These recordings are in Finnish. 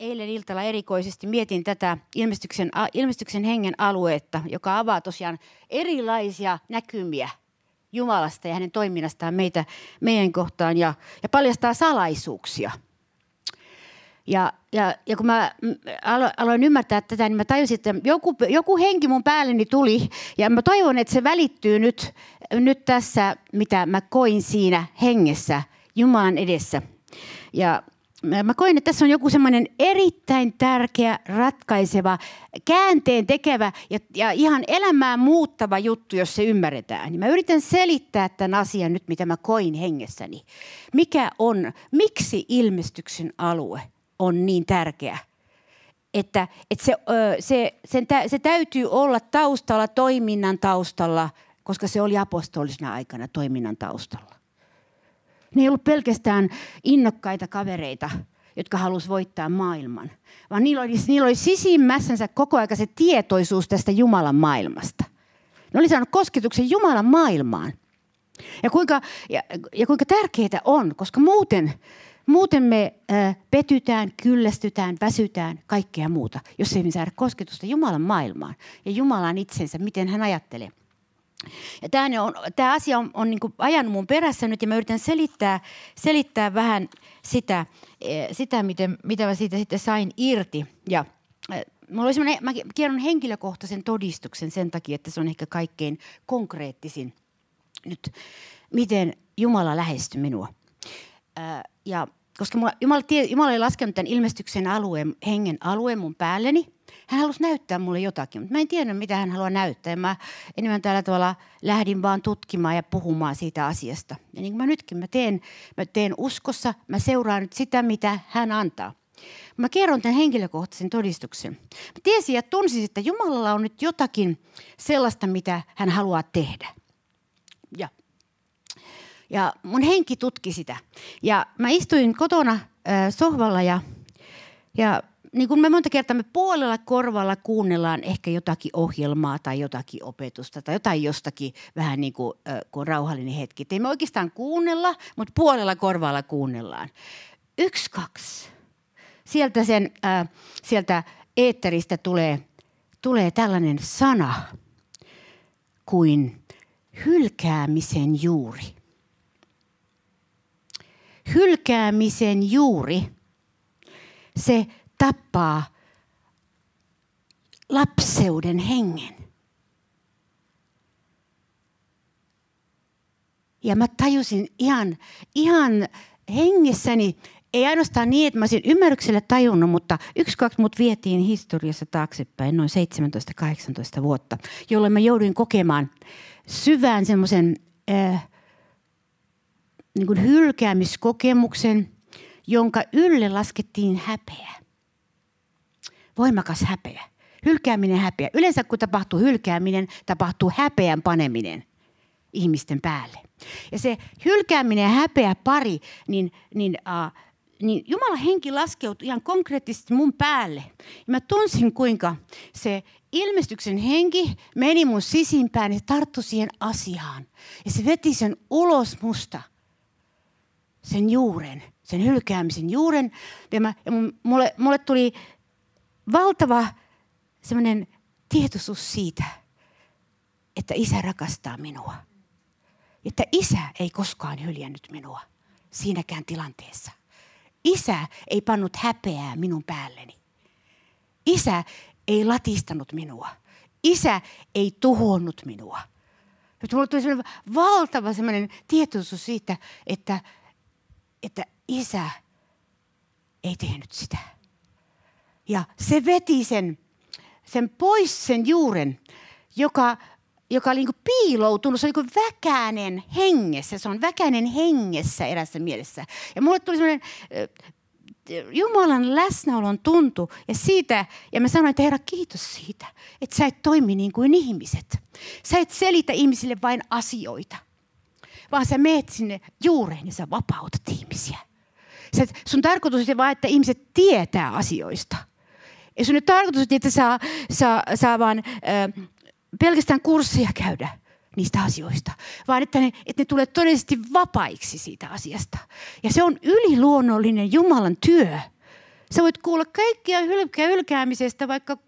eilen iltalla erikoisesti mietin tätä ilmestyksen, ilmestyksen hengen aluetta, joka avaa tosiaan erilaisia näkymiä Jumalasta ja hänen toiminnastaan meitä, meidän kohtaan ja, ja paljastaa salaisuuksia. Ja, ja, ja kun mä aloin ymmärtää tätä, niin mä tajusin, että joku, joku henki mun päälleni tuli. Ja mä toivon, että se välittyy nyt, nyt tässä, mitä mä koin siinä hengessä Jumalan edessä. Ja mä koen, että tässä on joku semmoinen erittäin tärkeä, ratkaiseva, käänteen tekevä ja, ja ihan elämää muuttava juttu, jos se ymmärretään. Mä yritän selittää tämän asian nyt, mitä mä koin hengessäni. Mikä on, miksi ilmestyksen alue on niin tärkeä? Että, että se, se, sen, se täytyy olla taustalla, toiminnan taustalla, koska se oli apostolisena aikana toiminnan taustalla. Ne ei ollut pelkästään innokkaita kavereita, jotka halusivat voittaa maailman, vaan niillä oli, niillä oli sisimmässänsä koko ajan se tietoisuus tästä Jumalan maailmasta. Ne oli saanut kosketuksen Jumalan maailmaan. Ja kuinka, ja, ja kuinka tärkeää on, koska muuten, muuten me äh, petytään, kyllästytään, väsytään, kaikkea muuta, jos ei me saada kosketusta Jumalan maailmaan ja Jumalan itsensä, miten hän ajattelee. Ja tämä, on, tämä asia on, on niin ajanut mun perässä nyt ja mä yritän selittää, selittää vähän sitä, eh, sitä miten, mitä mä siitä sitten sain irti. Ja eh, mulla oli mä kerron henkilökohtaisen todistuksen sen takia, että se on ehkä kaikkein konkreettisin nyt, miten Jumala lähestyi minua. Ja koska Jumala, Jumala ei laskenut tämän ilmestyksen alueen, hengen alueen mun päälleni – hän halusi näyttää mulle jotakin, mutta mä en tiedä, mitä hän haluaa näyttää. Mä enemmän tällä tavalla lähdin vaan tutkimaan ja puhumaan siitä asiasta. Ja niin kuin mä nytkin, mä teen, mä teen uskossa, mä seuraan nyt sitä, mitä hän antaa. Mä kerron tämän henkilökohtaisen todistuksen. Mä tiesin ja tunsin, että Jumalalla on nyt jotakin sellaista, mitä hän haluaa tehdä. Ja, ja mun henki tutki sitä. Ja mä istuin kotona äh, sohvalla ja, ja niin kuin me monta kertaa me puolella korvalla kuunnellaan ehkä jotakin ohjelmaa tai jotakin opetusta tai jotain jostakin vähän niin kuin, on rauhallinen hetki. Et ei me oikeastaan kuunnella, mutta puolella korvalla kuunnellaan. Yksi, kaksi. Sieltä, sen, äh, sieltä eetteristä tulee, tulee tällainen sana kuin hylkäämisen juuri. Hylkäämisen juuri. Se tappaa lapseuden hengen. Ja mä tajusin ihan, ihan hengessäni, ei ainoastaan niin, että mä olisin ymmärryksellä tajunnut, mutta yksi, kaksi mut vietiin historiassa taaksepäin noin 17-18 vuotta, jolloin mä jouduin kokemaan syvään semmoisen äh, niin hylkäämiskokemuksen, jonka ylle laskettiin häpeä voimakas häpeä. Hylkääminen häpeä. Yleensä kun tapahtuu hylkääminen, tapahtuu häpeän paneminen ihmisten päälle. Ja se hylkääminen ja häpeä pari, niin, niin, uh, niin Jumalan henki laskeutui ihan konkreettisesti mun päälle. Ja mä tunsin, kuinka se ilmestyksen henki meni mun sisimpään ja tarttui siihen asiaan. Ja se veti sen ulos musta, sen juuren, sen hylkäämisen juuren. Ja, mä, ja mulle, mulle tuli valtava semmoinen tietoisuus siitä, että isä rakastaa minua. Että isä ei koskaan hyljännyt minua siinäkään tilanteessa. Isä ei pannut häpeää minun päälleni. Isä ei latistanut minua. Isä ei tuhonnut minua. Nyt mulla tuli sellainen valtava sellainen tietoisuus siitä, että, että isä ei tehnyt sitä. Ja se veti sen, sen pois sen juuren, joka, joka oli niin piiloutunut, se oli niin väkäinen hengessä. Se on väkäinen hengessä erässä mielessä. Ja mulle tuli sellainen Jumalan läsnäolon tuntu ja siitä, ja mä sanoin, että Herra, kiitos siitä, että sä et toimi niin kuin ihmiset. Sä et selitä ihmisille vain asioita, vaan sä meet sinne juureen ja sä vapautat ihmisiä. Sä, sun tarkoitus on vaan, että ihmiset tietää asioista – ei se nyt tarkoitus, että saa, saa, saa vaan äh, pelkästään kurssia käydä niistä asioista, vaan että ne, että ne tulee todellisesti vapaiksi siitä asiasta. Ja se on yliluonnollinen Jumalan työ Sä voit kuulla kaikkia hylkää hylkäämisestä vaikka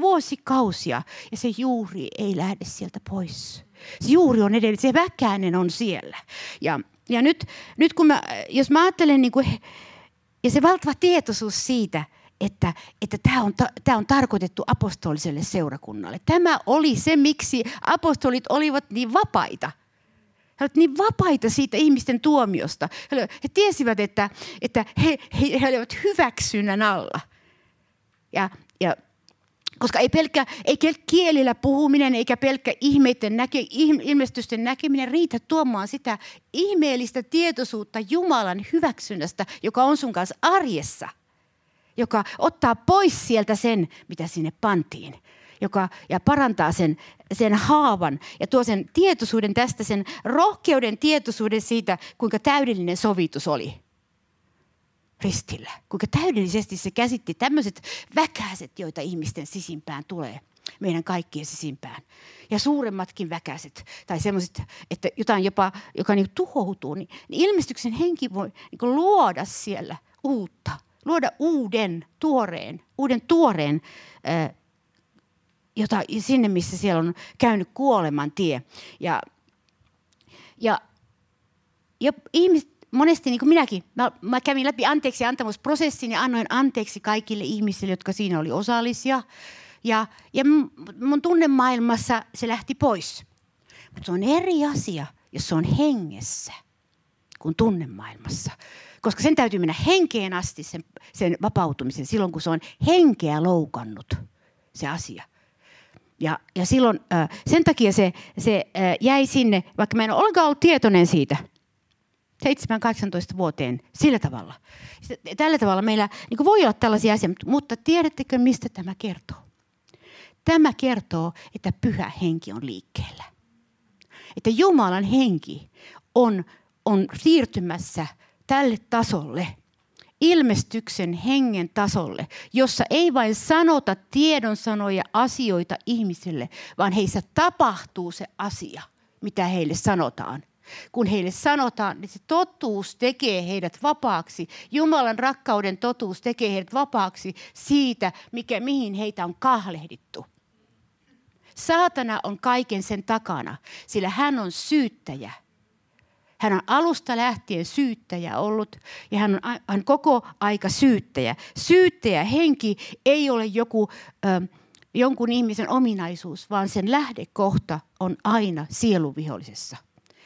vuosikausia ja se juuri ei lähde sieltä pois. Se juuri on edelleen, se väkäinen on siellä. Ja, ja nyt, nyt kun mä, jos mä ajattelen, niin kuin, ja se valtava tietoisuus siitä, että, että tämä, on, tämä on tarkoitettu apostoliselle seurakunnalle. Tämä oli se, miksi apostolit olivat niin vapaita. He olivat niin vapaita siitä ihmisten tuomiosta. He, he tiesivät, että, että he, he, he olivat hyväksynnän alla. Ja, ja koska ei pelkkä, ei kielillä puhuminen eikä pelkkä ihmeiden näke, ilmestysten näkeminen riitä tuomaan sitä ihmeellistä tietoisuutta Jumalan hyväksynnästä, joka on sun kanssa arjessa. Joka ottaa pois sieltä sen, mitä sinne pantiin. Joka, ja parantaa sen, sen haavan ja tuo sen tietoisuuden tästä, sen rohkeuden tietoisuuden siitä, kuinka täydellinen sovitus oli ristillä. Kuinka täydellisesti se käsitti tämmöiset väkäiset, joita ihmisten sisimpään tulee. Meidän kaikkien sisimpään. Ja suuremmatkin väkäiset. Tai semmoiset, että jotain jopa, joka niin tuhoutuu. Niin, niin ilmestyksen henki voi niin luoda siellä uutta. Luoda uuden, tuoreen, uuden tuoreen, äh, jota, sinne, missä siellä on käynyt kuoleman tie. Ja, ja, ja ihmiset, monesti niin kuin minäkin, mä, mä kävin läpi anteeksi antamusprosessin ja annoin anteeksi kaikille ihmisille, jotka siinä oli osallisia. Ja, ja mun tunnemaailmassa se lähti pois. Mutta se on eri asia, jos se on hengessä kuin tunnemaailmassa. Koska sen täytyy mennä henkeen asti sen, sen vapautumisen silloin, kun se on henkeä loukannut se asia. Ja, ja silloin äh, sen takia se, se äh, jäi sinne, vaikka mä en ole ollenkaan ollut tietoinen siitä – 7-18 vuoteen sillä tavalla. Tällä tavalla meillä niin voi olla tällaisia asioita, mutta tiedättekö mistä tämä kertoo? Tämä kertoo, että pyhä henki on liikkeellä. Että Jumalan henki on, on siirtymässä tälle tasolle, ilmestyksen hengen tasolle, jossa ei vain sanota tiedon sanoja asioita ihmisille, vaan heissä tapahtuu se asia, mitä heille sanotaan kun heille sanotaan, että se totuus tekee heidät vapaaksi. Jumalan rakkauden totuus tekee heidät vapaaksi siitä, mikä, mihin heitä on kahlehdittu. Saatana on kaiken sen takana, sillä hän on syyttäjä. Hän on alusta lähtien syyttäjä ollut ja hän on, hän koko aika syyttäjä. Syyttäjä henki ei ole joku, ö, jonkun ihmisen ominaisuus, vaan sen lähdekohta on aina sieluvihollisessa.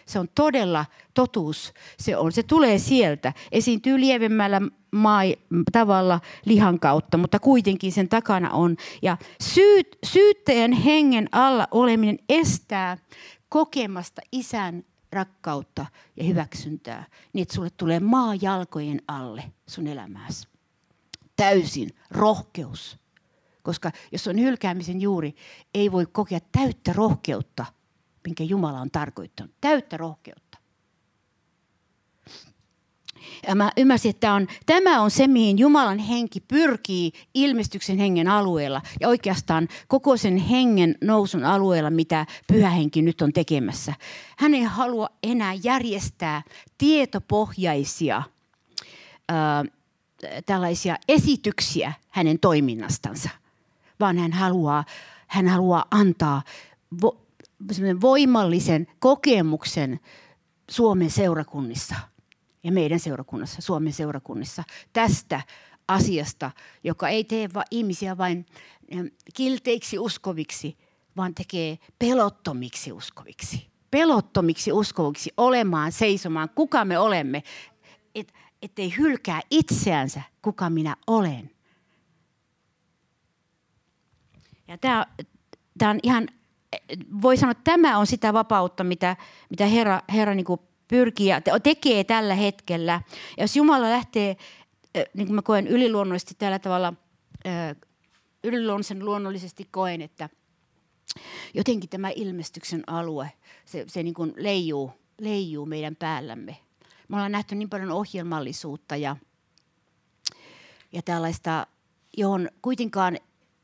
Se on todella totuus. Se, on, se tulee sieltä. Esiintyy lievemmällä mai, tavalla lihan kautta, mutta kuitenkin sen takana on. Ja syyt, syyttäjän hengen alla oleminen estää kokemasta isän rakkautta ja hyväksyntää, niin että sulle tulee maa jalkojen alle sun elämääsi. Täysin rohkeus. Koska jos on hylkäämisen juuri, ei voi kokea täyttä rohkeutta minkä Jumala on tarkoittanut. Täyttä rohkeutta. Ja mä ymmärsin, että tämä on, tämä on se, mihin Jumalan henki pyrkii ilmestyksen hengen alueella. Ja oikeastaan koko sen hengen nousun alueella, mitä pyhä henki nyt on tekemässä. Hän ei halua enää järjestää tietopohjaisia ää, tällaisia esityksiä hänen toiminnastansa, vaan hän haluaa, hän haluaa antaa vo, voimallisen kokemuksen Suomen seurakunnissa ja meidän seurakunnassa, Suomen seurakunnissa tästä asiasta, joka ei tee va- ihmisiä vain kilteiksi uskoviksi, vaan tekee pelottomiksi uskoviksi. Pelottomiksi uskoviksi olemaan, seisomaan, kuka me olemme, et, ettei hylkää itseänsä, kuka minä olen. Ja tämä, tämä on ihan voi sanoa, että tämä on sitä vapautta, mitä, mitä Herra, Herra niin kuin pyrkii ja tekee tällä hetkellä. Ja jos Jumala lähtee, niin kuin mä koen yliluonnollisesti tällä tavalla, yliluonnollisen luonnollisesti koen, että jotenkin tämä ilmestyksen alue, se, se niin kuin leijuu, leijuu meidän päällämme. Me ollaan nähty niin paljon ohjelmallisuutta ja, ja tällaista, johon kuitenkaan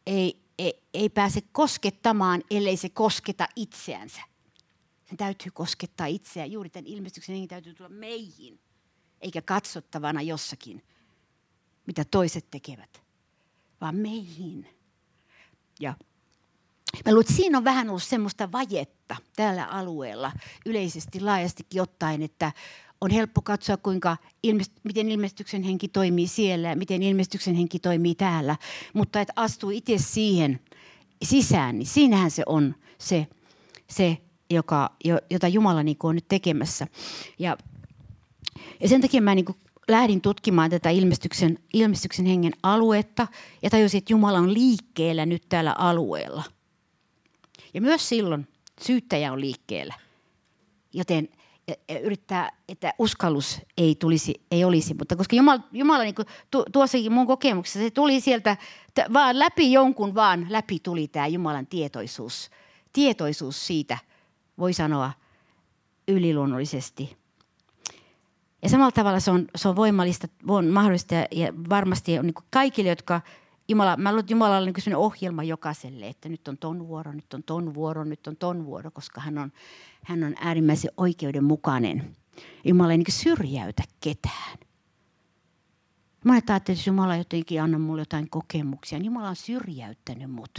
ei, ei, ei pääse koskettamaan, ellei se kosketa itseänsä. Täytyy koskettaa itseään. Juuri tämän ilmestyksen hengen täytyy tulla meihin, eikä katsottavana jossakin. mitä toiset tekevät, vaan meihin. Ja Mä luulen, että siinä on vähän ollut semmoista vajetta tällä alueella yleisesti laajastikin ottaen, että on helppo katsoa, kuinka ilmest- miten ilmestyksen henki toimii siellä ja miten ilmestyksen henki toimii täällä. Mutta että astuu itse siihen sisään, niin siinähän se on se, se joka, jota Jumala niin on nyt tekemässä. Ja, ja sen takia mä niin lähdin tutkimaan tätä ilmestyksen, ilmestyksen hengen aluetta ja tajusin, että Jumala on liikkeellä nyt tällä alueella. Ja myös silloin syyttäjä on liikkeellä. Joten – yrittää, että uskallus ei, tulisi, ei olisi. Mutta koska Jumala, Jumala niin tu, tuossakin mun kokemuksessa, se tuli sieltä, t- vaan läpi jonkun vaan läpi tuli tämä Jumalan tietoisuus. Tietoisuus siitä, voi sanoa yliluonnollisesti. Ja samalla tavalla se on, se on voimallista, on mahdollista ja varmasti on niin kaikille, jotka Jumala, mä luulen, Jumalalla on niin ohjelma jokaiselle, että nyt on ton vuoro, nyt on ton vuoro, nyt on ton vuoro, koska hän on, hän on äärimmäisen oikeudenmukainen. Jumala ei niin syrjäytä ketään. Mä ajattelin, että Jumala jotenkin anna mulle jotain kokemuksia. Jumala on syrjäyttänyt mut.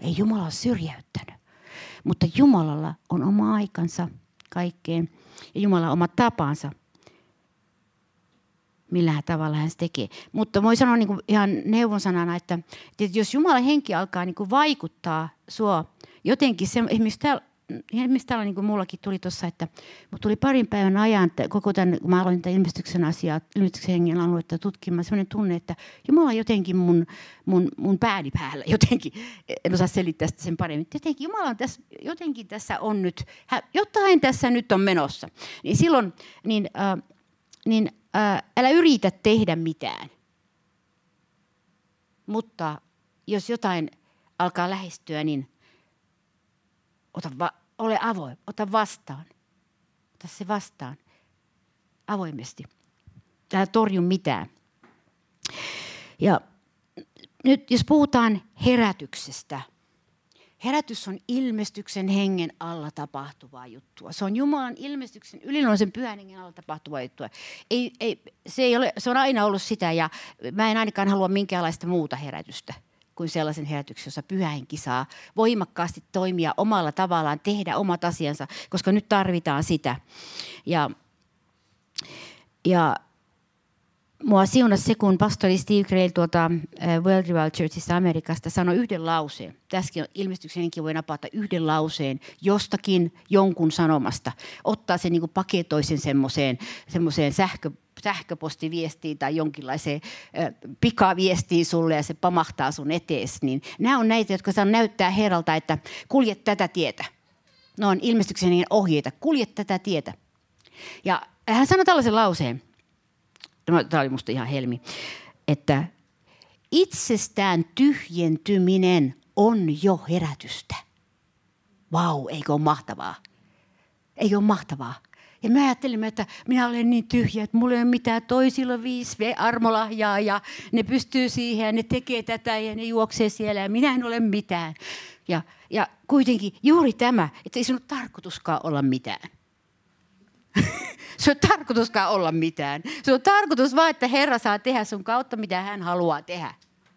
Ei Jumala ole syrjäyttänyt. Mutta Jumalalla on oma aikansa kaikkeen ja Jumala on oma tapansa millä tavalla hän se tekee. Mutta voi sanoa niin kuin ihan neuvonsanana, että, että jos Jumalan henki alkaa niin kuin vaikuttaa sua jotenkin, se, esimerkiksi täällä, Esimerkiksi täällä niin kuin mullakin tuli tuossa, että mutta tuli parin päivän ajan, että koko tämän, kun mä aloin tämän ilmestyksen asiaa, ilmestyksen hengen aluetta tutkimaan, sellainen tunne, että Jumala jotenkin mun, mun, mun pääni päällä, jotenkin, en osaa selittää sitä sen paremmin, jotenkin Jumala on tässä, jotenkin tässä on nyt, jotain tässä nyt on menossa. Niin silloin, niin, äh, niin ää, älä yritä tehdä mitään. Mutta jos jotain alkaa lähestyä, niin ota va- ole avoin, ota vastaan. Ota se vastaan avoimesti. Älä torju mitään. Ja nyt jos puhutaan herätyksestä – Herätys on ilmestyksen hengen alla tapahtuvaa juttua. Se on Jumalan ilmestyksen, yliluonnollisen pyhän hengen alla tapahtuvaa juttua. Ei, ei, se, ei ole, se on aina ollut sitä ja mä en ainakaan halua minkäänlaista muuta herätystä kuin sellaisen herätyksen, jossa pyhä henki saa voimakkaasti toimia omalla tavallaan, tehdä omat asiansa, koska nyt tarvitaan sitä. Ja, ja mua siunasi se, kun pastori Steve Grail tuota World Revival Churchista Amerikasta sanoi yhden lauseen. Tässäkin ilmestyksenkin voi napata yhden lauseen jostakin jonkun sanomasta. Ottaa sen niin paketoisen semmoiseen sähkö, sähköpostiviestiin tai jonkinlaiseen pikaviestiin sulle ja se pamahtaa sun etees. Niin nämä on näitä, jotka saa näyttää Herralta, että kulje tätä tietä. Ne on ilmestyksen ohjeita. Kulje tätä tietä. Ja hän sanoi tällaisen lauseen – tämä oli musta ihan helmi, että itsestään tyhjentyminen on jo herätystä. Vau, eikö ole mahtavaa? Eikö ole mahtavaa? Ja me ajattelimme, että minä olen niin tyhjä, että mulla ei ole mitään toisilla viisi armolahjaa ja ne pystyy siihen ja ne tekee tätä ja ne juoksee siellä ja minä en ole mitään. Ja, ja kuitenkin juuri tämä, että ei sinun tarkoituskaan olla mitään. Se on tarkoituskaan olla mitään. Se on tarkoitus vaan, että Herra saa tehdä sun kautta, mitä hän haluaa tehdä.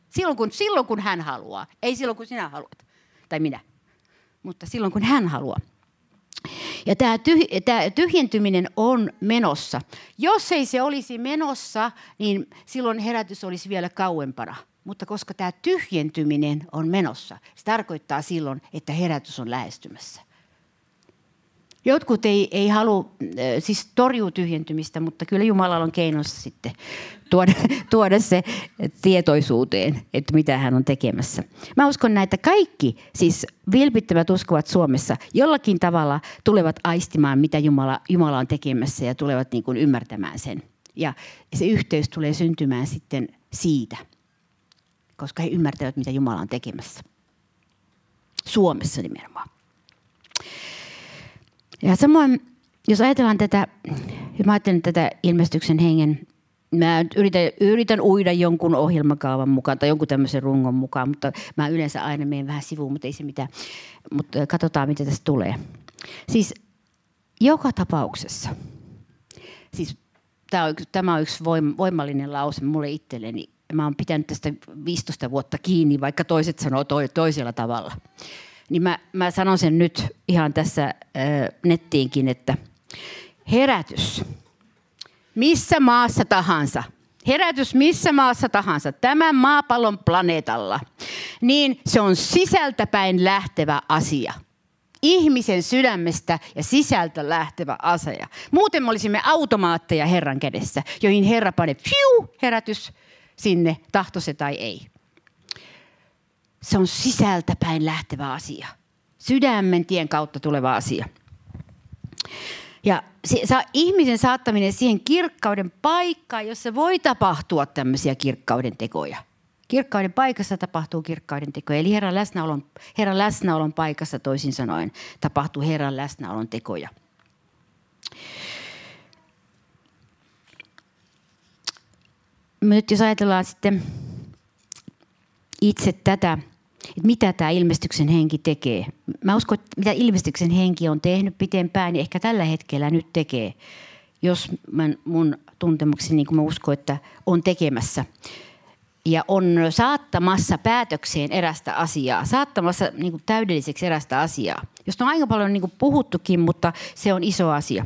Silloin kun, silloin kun hän haluaa. Ei silloin kun sinä haluat. Tai minä. Mutta silloin kun hän haluaa. Ja tämä, tyh- tyhjentyminen on menossa. Jos ei se olisi menossa, niin silloin herätys olisi vielä kauempana. Mutta koska tämä tyhjentyminen on menossa, se tarkoittaa silloin, että herätys on lähestymässä. Jotkut ei, ei halua, äh, siis torjuu tyhjentymistä, mutta kyllä Jumalalla on keinossa sitten tuoda, tuoda se tietoisuuteen, että mitä hän on tekemässä. Mä uskon näitä kaikki, siis vilpittömät uskovat Suomessa, jollakin tavalla tulevat aistimaan, mitä Jumala, Jumala on tekemässä ja tulevat niin kuin ymmärtämään sen. Ja se yhteys tulee syntymään sitten siitä, koska he ymmärtävät, mitä Jumala on tekemässä. Suomessa nimenomaan. Ja samoin, jos ajatellaan tätä, jos mä ajattelen tätä ilmestyksen hengen, mä yritän, yritän uida jonkun ohjelmakaavan mukaan tai jonkun tämmöisen rungon mukaan, mutta mä yleensä aina menen vähän sivuun, mutta ei se mitään. Mutta katsotaan, mitä tästä tulee. Siis joka tapauksessa, siis tämä on, tämä on yksi voimallinen lause mulle itselleni. Mä oon pitänyt tästä 15 vuotta kiinni, vaikka toiset sanoo toi, toisella tavalla. Niin mä, mä sanon sen nyt ihan tässä äh, nettiinkin, että herätys. Missä maassa tahansa, herätys missä maassa tahansa, tämän maapallon planeetalla, niin se on sisältäpäin lähtevä asia – ihmisen sydämestä ja sisältä lähtevä asia. Muuten me olisimme automaatteja Herran kädessä, joihin Herra panee fiu, herätys sinne, tahto se tai ei. Se on sisältäpäin lähtevä asia. Sydämen tien kautta tuleva asia. Ja se, saa, ihmisen saattaminen siihen kirkkauden paikkaan, jossa voi tapahtua tämmöisiä kirkkauden tekoja – Kirkkauden paikassa tapahtuu kirkkauden teko. Eli Herran läsnäolon, Herran läsnäolon paikassa toisin sanoen tapahtuu Herran läsnäolon tekoja. Nyt jos ajatellaan sitten itse tätä, että mitä tämä ilmestyksen henki tekee. Mä uskon, että mitä ilmestyksen henki on tehnyt pitempään, niin ehkä tällä hetkellä nyt tekee, jos mä, mun tuntemukseni, niin kuin mä uskon, että on tekemässä ja on saattamassa päätökseen erästä asiaa, saattamassa niin kuin täydelliseksi erästä asiaa, josta on aika paljon niin kuin puhuttukin, mutta se on iso asia.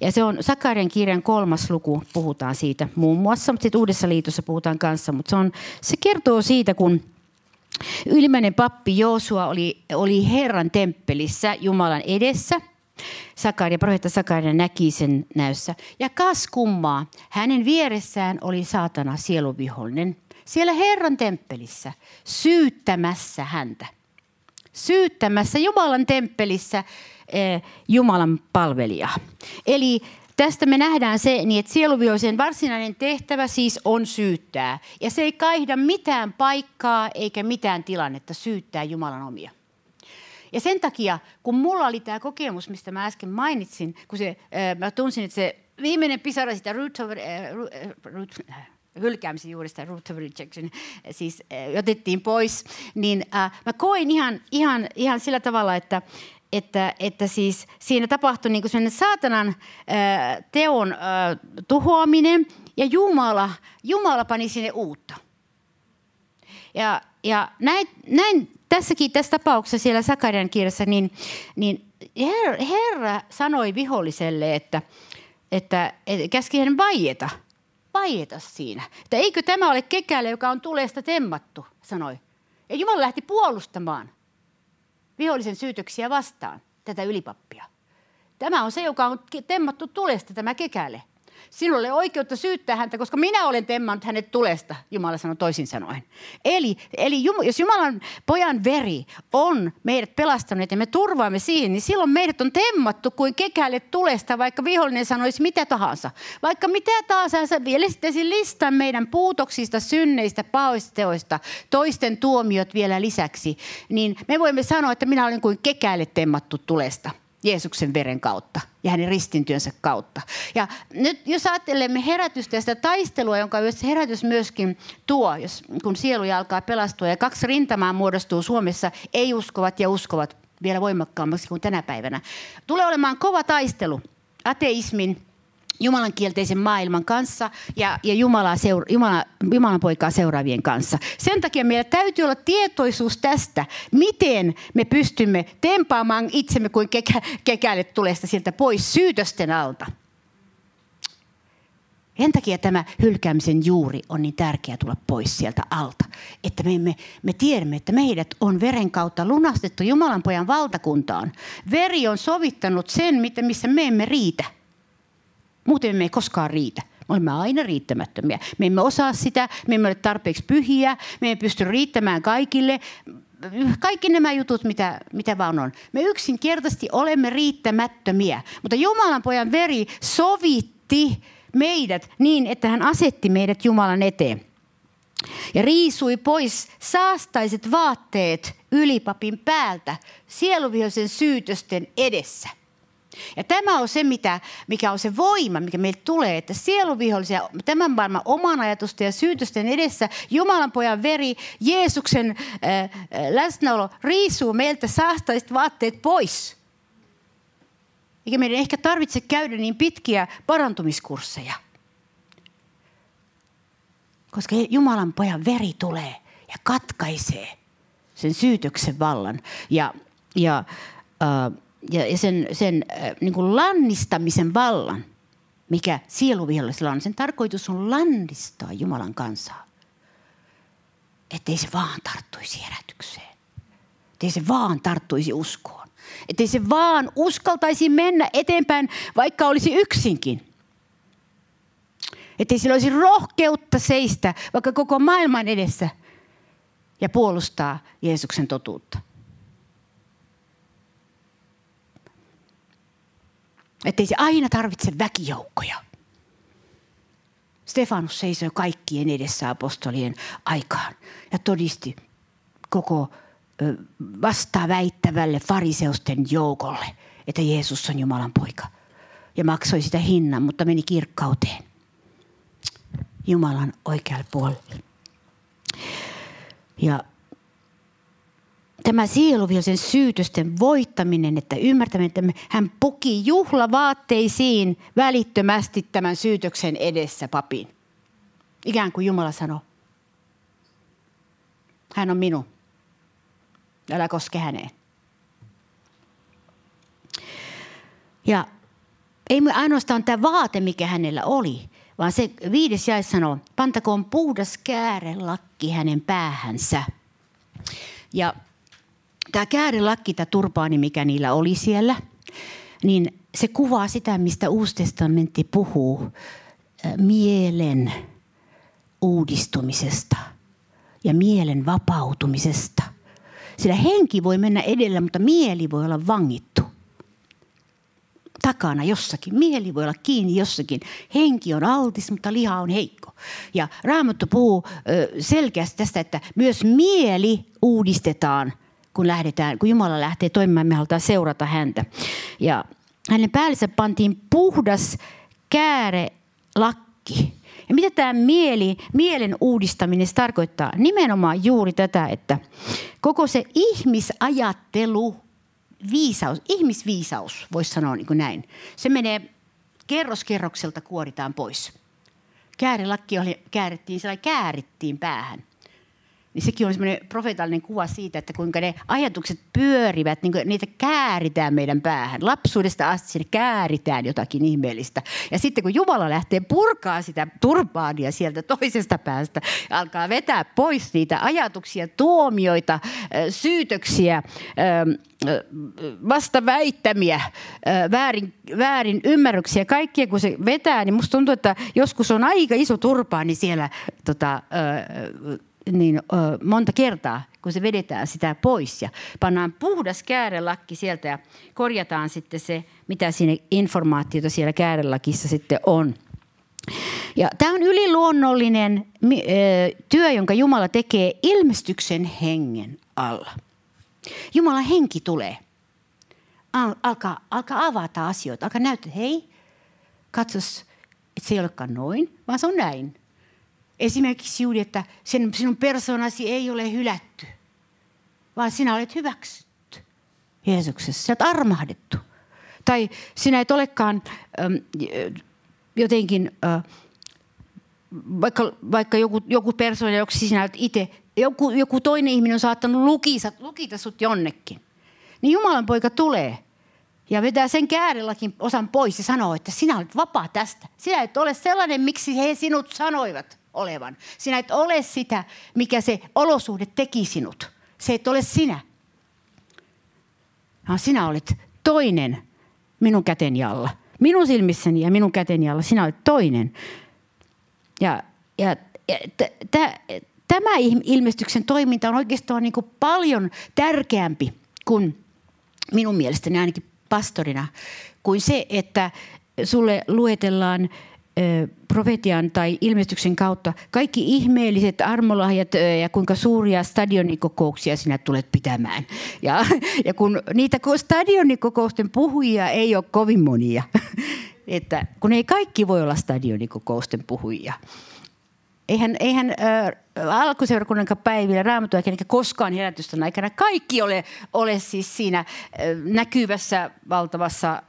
Ja se on Sakarian kirjan kolmas luku, puhutaan siitä muun muassa, mutta sitten Uudessa liitossa puhutaan kanssa, mutta se, on, se kertoo siitä, kun ylimmäinen pappi Joosua oli, oli Herran temppelissä Jumalan edessä – Sakaria, profeetta Sakaria näki sen näyssä. Ja kas kummaa, hänen vieressään oli saatana sieluvihollinen – siellä Herran temppelissä syyttämässä häntä. Syyttämässä Jumalan temppelissä eh, Jumalan palvelijaa. Eli tästä me nähdään se, niin että sieluvihoisen varsinainen tehtävä siis on syyttää. Ja se ei kaihda mitään paikkaa eikä mitään tilannetta syyttää Jumalan omia. Ja sen takia, kun mulla oli tämä kokemus, mistä mä äsken mainitsin, kun se, äh, mä tunsin, että se viimeinen pisara sitä root äh, root, hylkäämisen juurista, root of rejection, siis äh, otettiin pois, niin äh, mä koin ihan, ihan, ihan sillä tavalla, että, että, että siis siinä tapahtui niin kuin saatanan äh, teon äh, tuhoaminen ja Jumala, Jumala pani sinne uutta. Ja, ja näin, näin tässäkin tässä tapauksessa siellä Sakarian kirjassa, niin, niin Herra, Herra sanoi viholliselle, että, että, että käski hänen vaieta – vaieta siinä. Että eikö tämä ole kekäle, joka on tulesta temmattu, sanoi. Ja Jumala lähti puolustamaan vihollisen syytöksiä vastaan tätä ylipappia. Tämä on se, joka on temmattu tulesta, tämä kekäle. Sinulla ei ole oikeutta syyttää häntä, koska minä olen temmannut hänet tulesta, Jumala sanoi toisin sanoen. Eli, eli jos Jumalan pojan veri on meidät pelastanut ja me turvaamme siihen, niin silloin meidät on temmattu kuin kekälle tulesta, vaikka vihollinen sanoisi mitä tahansa. Vaikka mitä tahansa, vielä sitten listan meidän puutoksista, synneistä, pahoista toisten tuomiot vielä lisäksi, niin me voimme sanoa, että minä olen kuin kekälle temmattu tulesta. Jeesuksen veren kautta ja hänen ristintyönsä kautta. Ja nyt jos ajattelemme herätystä ja sitä taistelua, jonka herätys myöskin tuo, jos, kun sielu alkaa pelastua ja kaksi rintamaa muodostuu Suomessa, ei-uskovat ja uskovat vielä voimakkaammaksi kuin tänä päivänä. Tulee olemaan kova taistelu ateismin Jumalan kielteisen maailman kanssa ja, ja Jumalaa seura, Jumala, Jumalan poikaa seuraavien kanssa. Sen takia meillä täytyy olla tietoisuus tästä, miten me pystymme tempaamaan itsemme kuin kekä, kekäille tulesta sieltä pois syytösten alta. Sen takia tämä hylkäämisen juuri on niin tärkeää tulla pois sieltä alta. Että me, me, me tiedämme, että meidät on veren kautta lunastettu Jumalan pojan valtakuntaan. Veri on sovittanut sen, missä me emme riitä – Muuten me ei koskaan riitä. Me olemme aina riittämättömiä. Me emme osaa sitä, me emme ole tarpeeksi pyhiä, me emme pysty riittämään kaikille. Kaikki nämä jutut, mitä, mitä vaan on. Me yksinkertaisesti olemme riittämättömiä. Mutta Jumalan pojan veri sovitti meidät niin, että hän asetti meidät Jumalan eteen. Ja riisui pois saastaiset vaatteet ylipapin päältä sieluvihoisen syytösten edessä. Ja tämä on se, mitä, mikä on se voima, mikä meille tulee, että sieluvihollisia, tämän maailman oman ajatusten ja syytösten edessä, Jumalan pojan veri, Jeesuksen äh, läsnäolo riisuu meiltä saastaiset vaatteet pois. Eikä meidän ehkä tarvitse käydä niin pitkiä parantumiskursseja. Koska Jumalan pojan veri tulee ja katkaisee sen syytöksen vallan ja, ja, äh, ja sen, sen äh, niin kuin lannistamisen vallan, mikä sieluvihollisella on. Sen tarkoitus on lannistaa Jumalan kansaa. Ettei se vaan tarttuisi herätykseen. Ettei se vaan tarttuisi uskoon. Ettei se vaan uskaltaisi mennä eteenpäin, vaikka olisi yksinkin. Ettei sillä olisi rohkeutta seistä vaikka koko maailman edessä ja puolustaa Jeesuksen totuutta. Ettei se aina tarvitse väkijoukkoja. Stefanus seisoi kaikkien edessä apostolien aikaan ja todisti koko vastaa väittävälle fariseusten joukolle, että Jeesus on Jumalan poika. Ja maksoi sitä hinnan, mutta meni kirkkauteen. Jumalan oikealle puolelle. Ja tämä sieluvihollisen syytösten voittaminen, että ymmärtämme, että hän puki juhlavaatteisiin välittömästi tämän syytöksen edessä papin. Ikään kuin Jumala sanoi, hän on minun. Älä koske häneen. Ja ei ainoastaan tämä vaate, mikä hänellä oli, vaan se viides jäi sanoo, pantakoon puhdas käärelakki hänen päähänsä. Ja tämä käärelakki, tämä turpaani, mikä niillä oli siellä, niin se kuvaa sitä, mistä Uusi testamentti puhuu, mielen uudistumisesta ja mielen vapautumisesta. Sillä henki voi mennä edellä, mutta mieli voi olla vangittu takana jossakin. Mieli voi olla kiinni jossakin. Henki on altis, mutta liha on heikko. Ja Raamattu puhuu selkeästi tästä, että myös mieli uudistetaan, kun lähdetään, kun Jumala lähtee toimimaan, me halutaan seurata häntä. Ja hänen päällensä pantiin puhdas kääre lakki. Ja mitä tämä mieli, mielen uudistaminen tarkoittaa? Nimenomaan juuri tätä, että koko se ihmisajattelu – viisaus, ihmisviisaus, voisi sanoa niin kuin näin. Se menee kerroskerrokselta kuoritaan pois. Käärilakki oli, käärittiin, sellainen käärittiin päähän niin sekin on semmoinen profeetallinen kuva siitä, että kuinka ne ajatukset pyörivät, niin niitä kääritään meidän päähän. Lapsuudesta asti sinne kääritään jotakin ihmeellistä. Ja sitten kun Jumala lähtee purkaa sitä turbaania sieltä toisesta päästä, alkaa vetää pois niitä ajatuksia, tuomioita, syytöksiä, vastaväittämiä, väärin, väärin ymmärryksiä, kaikkia kun se vetää, niin musta tuntuu, että joskus on aika iso turpaani siellä tota, niin ö, monta kertaa, kun se vedetään sitä pois ja pannaan puhdas käärelakki sieltä ja korjataan sitten se, mitä siinä informaatiota siellä käärelakissa sitten on. Ja tämä on yliluonnollinen työ, jonka Jumala tekee ilmestyksen hengen alla. Jumalan henki tulee. Al- alkaa, alkaa avata asioita, alkaa näyttää, hei, katsos, että se ei olekaan noin, vaan se on näin. Esimerkiksi juuri, että sen, sinun persoonasi ei ole hylätty, vaan sinä olet hyväksytty Jeesuksessa. Sinä olet armahdettu. Tai sinä et olekaan ähm, jotenkin, äh, vaikka, vaikka joku, joku persoona, joksi sinä olet itse, joku, joku toinen ihminen on saattanut lukita, lukita sut jonnekin. Niin Jumalan poika tulee ja vetää sen käärellakin osan pois ja sanoo, että sinä olet vapaa tästä. Sinä et ole sellainen, miksi he sinut sanoivat olevan. Sinä et ole sitä, mikä se olosuhde teki sinut. Se et ole sinä. Vaan sinä olet toinen minun käteni alla. Minun silmissäni ja minun käteni alla sinä olet toinen. Ja, ja, ja t- t- tämä ilmestyksen toiminta on oikeastaan niin paljon tärkeämpi kuin minun mielestäni ainakin pastorina, kuin se, että sulle luetellaan profetian tai ilmestyksen kautta kaikki ihmeelliset armolahjat ja kuinka suuria stadionikokouksia sinä tulet pitämään. Ja, ja kun niitä stadionikokousten puhujia ei ole kovin monia, että kun ei kaikki voi olla stadionikokousten puhujia, eihän, eihän äh, alkuseurakunnan päivillä raamatun eikä koskaan herätysten aikana kaikki ole, ole siis siinä äh, näkyvässä valtavassa äh,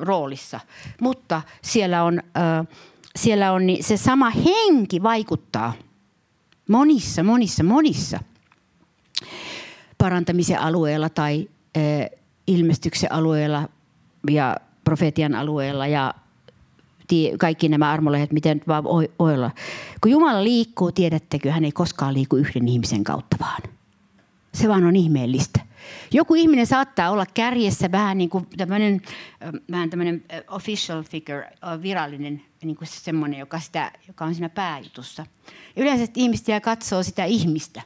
roolissa. Mutta siellä on, äh, siellä on niin se sama henki vaikuttaa Monissa, monissa, monissa parantamisen alueella tai ilmestyksen alueella ja profetian alueella ja kaikki nämä armolehdet, miten vaan voi olla. Kun Jumala liikkuu, tiedättekö, hän ei koskaan liiku yhden ihmisen kautta vaan. Se vaan on ihmeellistä. Joku ihminen saattaa olla kärjessä vähän niin kuin tämmöinen, vähän tämmöinen official figure, virallinen, niin kuin semmoinen, joka, sitä, joka on siinä pääjutussa. Yleensä ihmiset jää katsoo sitä ihmistä.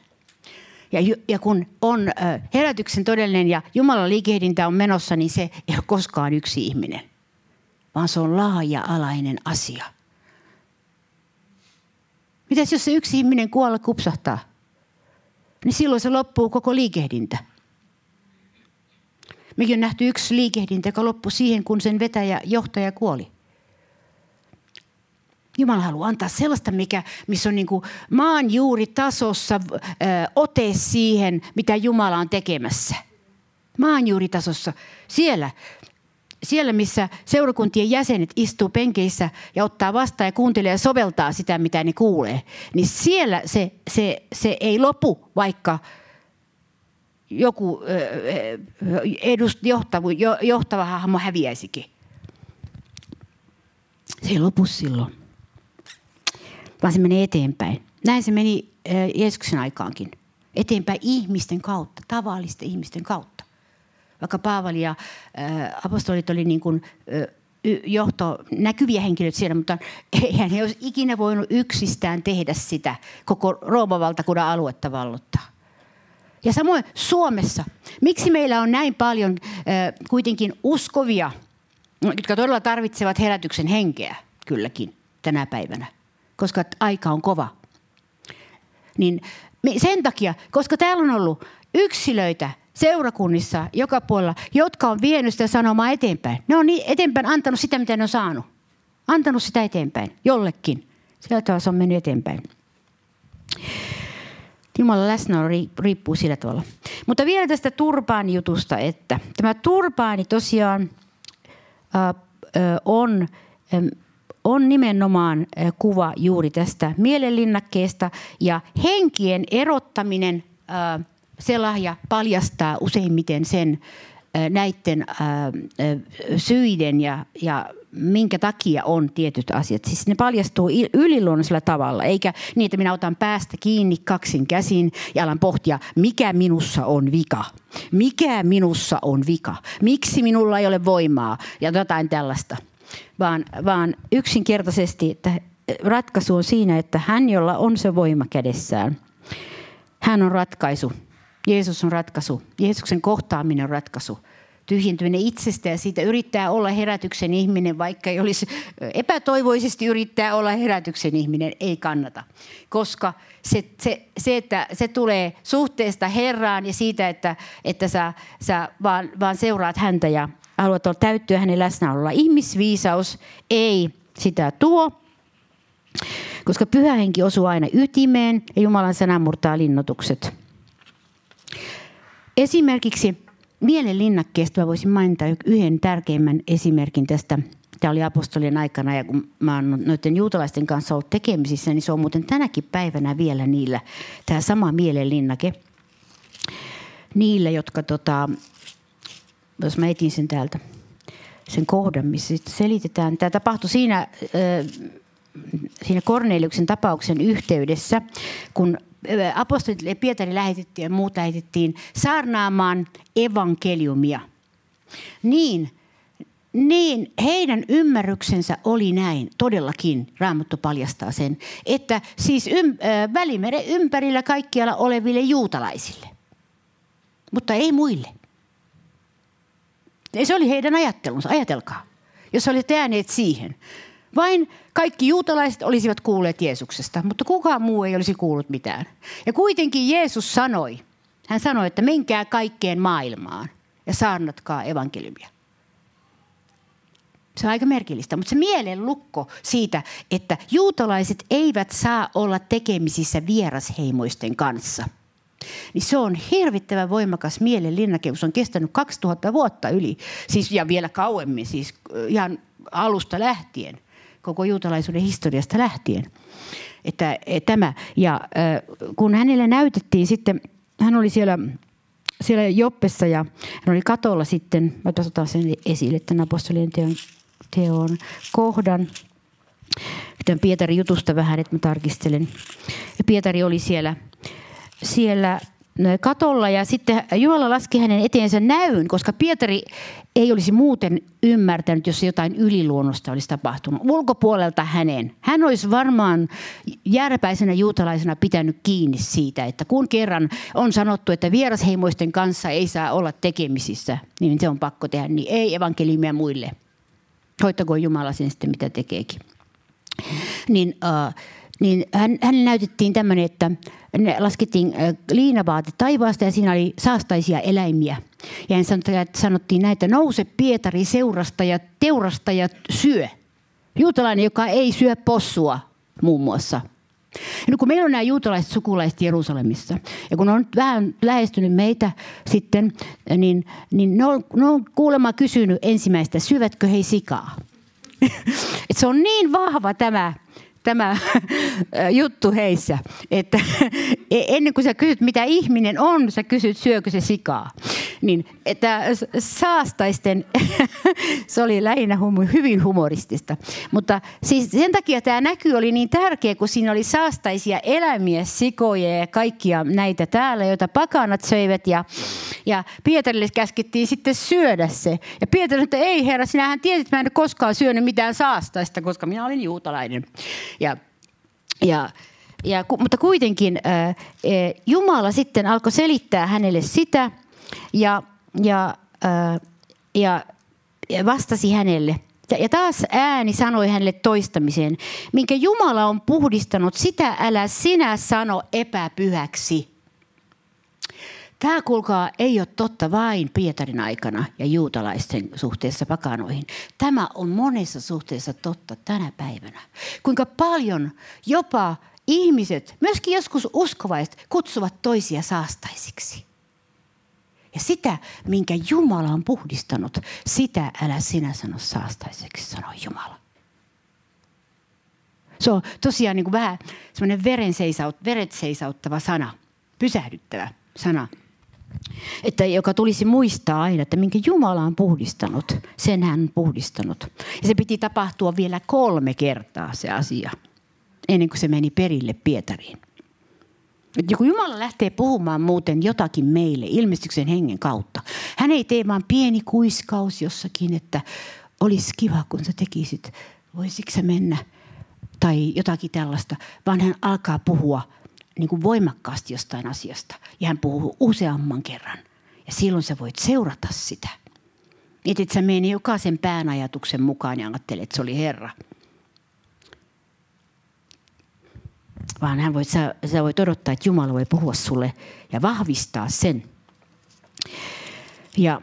Ja, ja kun on herätyksen todellinen ja Jumalan liikehdintä on menossa, niin se ei ole koskaan yksi ihminen, vaan se on laaja-alainen asia. Mitäs jos se yksi ihminen kuolla kupsahtaa? Niin silloin se loppuu koko liikehdintä. Mekin on nähty yksi liikehdintä, joka loppui siihen, kun sen vetäjä, johtaja kuoli. Jumala haluaa antaa sellaista, mikä, missä on niin kuin maan juuri tasossa ö, ote siihen, mitä Jumala on tekemässä. Maan juuri tasossa. Siellä, siellä, missä seurakuntien jäsenet istuu penkeissä ja ottaa vastaan ja kuuntelee ja soveltaa sitä, mitä ne kuulee, niin siellä se, se, se ei lopu, vaikka joku edust, johtava, johtava hahmo häviäisikin. Se ei lopu silloin, vaan se menee eteenpäin. Näin se meni Jeesuksen aikaankin. Eteenpäin ihmisten kautta, tavallisten ihmisten kautta. Vaikka Paavali ja apostolit oli niin kuin, johto, näkyviä henkilöitä siellä, mutta eihän he olisi ikinä voinut yksistään tehdä sitä koko Rooman valtakunnan aluetta vallottaa. Ja samoin Suomessa. Miksi meillä on näin paljon äh, kuitenkin uskovia, jotka todella tarvitsevat herätyksen henkeä kylläkin tänä päivänä, koska aika on kova. Niin sen takia, koska täällä on ollut yksilöitä seurakunnissa joka puolella, jotka on vienyt sitä sanomaa eteenpäin. Ne on niin eteenpäin antanut sitä, mitä ne on saanut. Antanut sitä eteenpäin jollekin. Sieltä se on mennyt eteenpäin. Jumalan läsnäolo riippuu sillä tavalla. Mutta vielä tästä turpaanijutusta, että tämä turpaani tosiaan äh, on, äh, on nimenomaan äh, kuva juuri tästä mielenlinnakkeesta ja henkien erottaminen, äh, se lahja paljastaa useimmiten sen näiden syiden ja, ja minkä takia on tietyt asiat. Siis ne paljastuu yliluonnollisella tavalla, eikä niin, että minä otan päästä kiinni kaksin käsin ja alan pohtia, mikä minussa on vika. Mikä minussa on vika? Miksi minulla ei ole voimaa? Ja jotain tällaista. Vaan, vaan yksinkertaisesti, että ratkaisu on siinä, että hän, jolla on se voima kädessään, hän on ratkaisu. Jeesus on ratkaisu. Jeesuksen kohtaaminen on ratkaisu tyhjentyminen itsestä ja siitä yrittää olla herätyksen ihminen, vaikka ei olisi epätoivoisesti yrittää olla herätyksen ihminen, ei kannata. Koska se, se, se että se tulee suhteesta Herraan ja siitä, että, että sä, sä vaan, vaan seuraat häntä ja haluat olla täyttyä hänen läsnäololla. Ihmisviisaus ei sitä tuo, koska pyhä henki osuu aina ytimeen ja Jumalan sana murtaa linnotukset. Esimerkiksi mielenlinnakkeesta voisin mainita yhden tärkeimmän esimerkin tästä. Tämä oli apostolien aikana ja kun mä oon noiden juutalaisten kanssa ollut tekemisissä, niin se on muuten tänäkin päivänä vielä niillä tämä sama mielenlinnake. Niillä, jotka tota, jos mä etin sen täältä, sen kohdan, missä selitetään. Tämä tapahtui siinä, siinä Korneliuksen tapauksen yhteydessä, kun apostolit Pietari lähetettiin ja muut lähetettiin saarnaamaan evankeliumia. Niin, niin heidän ymmärryksensä oli näin, todellakin Raamattu paljastaa sen, että siis ym, äh, välimeren ympärillä kaikkialla oleville juutalaisille, mutta ei muille. Se oli heidän ajattelunsa, ajatelkaa, jos olette jääneet siihen. Vain kaikki juutalaiset olisivat kuulleet Jeesuksesta, mutta kukaan muu ei olisi kuullut mitään. Ja kuitenkin Jeesus sanoi, hän sanoi, että menkää kaikkeen maailmaan ja saarnatkaa evankeliumia. Se on aika merkillistä, mutta se mielen lukko siitä, että juutalaiset eivät saa olla tekemisissä vierasheimoisten kanssa. Niin se on hirvittävän voimakas mielen linnake, se on kestänyt 2000 vuotta yli, siis ja vielä kauemmin, siis ihan alusta lähtien koko juutalaisuuden historiasta lähtien. että tämä. Ja kun hänelle näytettiin sitten, hän oli siellä siellä Joppessa ja hän oli katolla sitten, mä otan sen esille, tämän apostolien teon, teon kohdan. Tämän Pietarin jutusta vähän, että mä tarkistelen. Pietari oli siellä, siellä katolla ja sitten Jumala laski hänen eteensä näyn, koska Pietari ei olisi muuten ymmärtänyt, jos jotain yliluonnosta olisi tapahtunut. Ulkopuolelta hänen. Hän olisi varmaan järpäisenä juutalaisena pitänyt kiinni siitä, että kun kerran on sanottu, että vierasheimoisten kanssa ei saa olla tekemisissä, niin se on pakko tehdä, niin ei evankeliumia muille. Hoittakoon Jumala sen sitten, mitä tekeekin. Niin, uh, niin hän, hän näytettiin tämmöinen, että ne laskettiin liinavaate taivaasta ja siinä oli saastaisia eläimiä. Ja hän sanottiin näitä, nouse Pietari seurasta ja teurasta ja syö. Juutalainen, joka ei syö possua muun muassa. Ja kun meillä on nämä juutalaiset sukulaiset Jerusalemissa, ja kun on vähän lähestynyt meitä sitten, niin, niin ne, on, ne on kuulemma kysynyt ensimmäistä, syvätkö he sikaa? Et se on niin vahva tämä tämä juttu heissä, että e-, ennen kuin sä kysyt, mitä ihminen on, sä kysyt, syökö se sikaa. Niin, että saastaisten, se oli lähinnä hyvin humoristista. Mutta siis sen takia tämä näky oli niin tärkeä, kun siinä oli saastaisia eläimiä, sikoja ja kaikkia näitä täällä, joita pakanat söivät. Ja, ja Pietarille käskettiin sitten syödä se. Ja Pietari että ei herra, sinähän tiesit, että mä en koskaan syönyt mitään saastaista, koska minä olin juutalainen. Ja, ja, ja, mutta kuitenkin äh, Jumala sitten alkoi selittää hänelle sitä ja, ja, äh, ja vastasi hänelle. Ja taas ääni sanoi hänelle toistamiseen, minkä Jumala on puhdistanut, sitä älä sinä sano epäpyhäksi. Tämä kuulkaa ei ole totta vain Pietarin aikana ja juutalaisten suhteessa pakanoihin. Tämä on monessa suhteessa totta tänä päivänä. Kuinka paljon jopa ihmiset, myöskin joskus uskovaiset, kutsuvat toisia saastaisiksi. Ja sitä, minkä Jumala on puhdistanut, sitä älä sinä sano saastaiseksi, sanoi Jumala. Se on tosiaan niin kuin vähän semmoinen veren seisaut, veret seisauttava sana, pysähdyttävä sana että joka tulisi muistaa aina, että minkä Jumala on puhdistanut, sen hän on puhdistanut. Ja se piti tapahtua vielä kolme kertaa se asia, ennen kuin se meni perille Pietariin. Että kun Jumala lähtee puhumaan muuten jotakin meille ilmestyksen hengen kautta, hän ei tee vaan pieni kuiskaus jossakin, että olisi kiva, kun sä tekisit, voisitko mennä, tai jotakin tällaista, vaan hän alkaa puhua – niin kuin voimakkaasti jostain asiasta. Ja hän puhuu useamman kerran. Ja silloin sä voit seurata sitä. Niin, että sä meni jokaisen päänajatuksen mukaan ja ajattelet, että se oli Herra. Vaan hän voit, sä, sä voit odottaa, että Jumala voi puhua sulle ja vahvistaa sen. Ja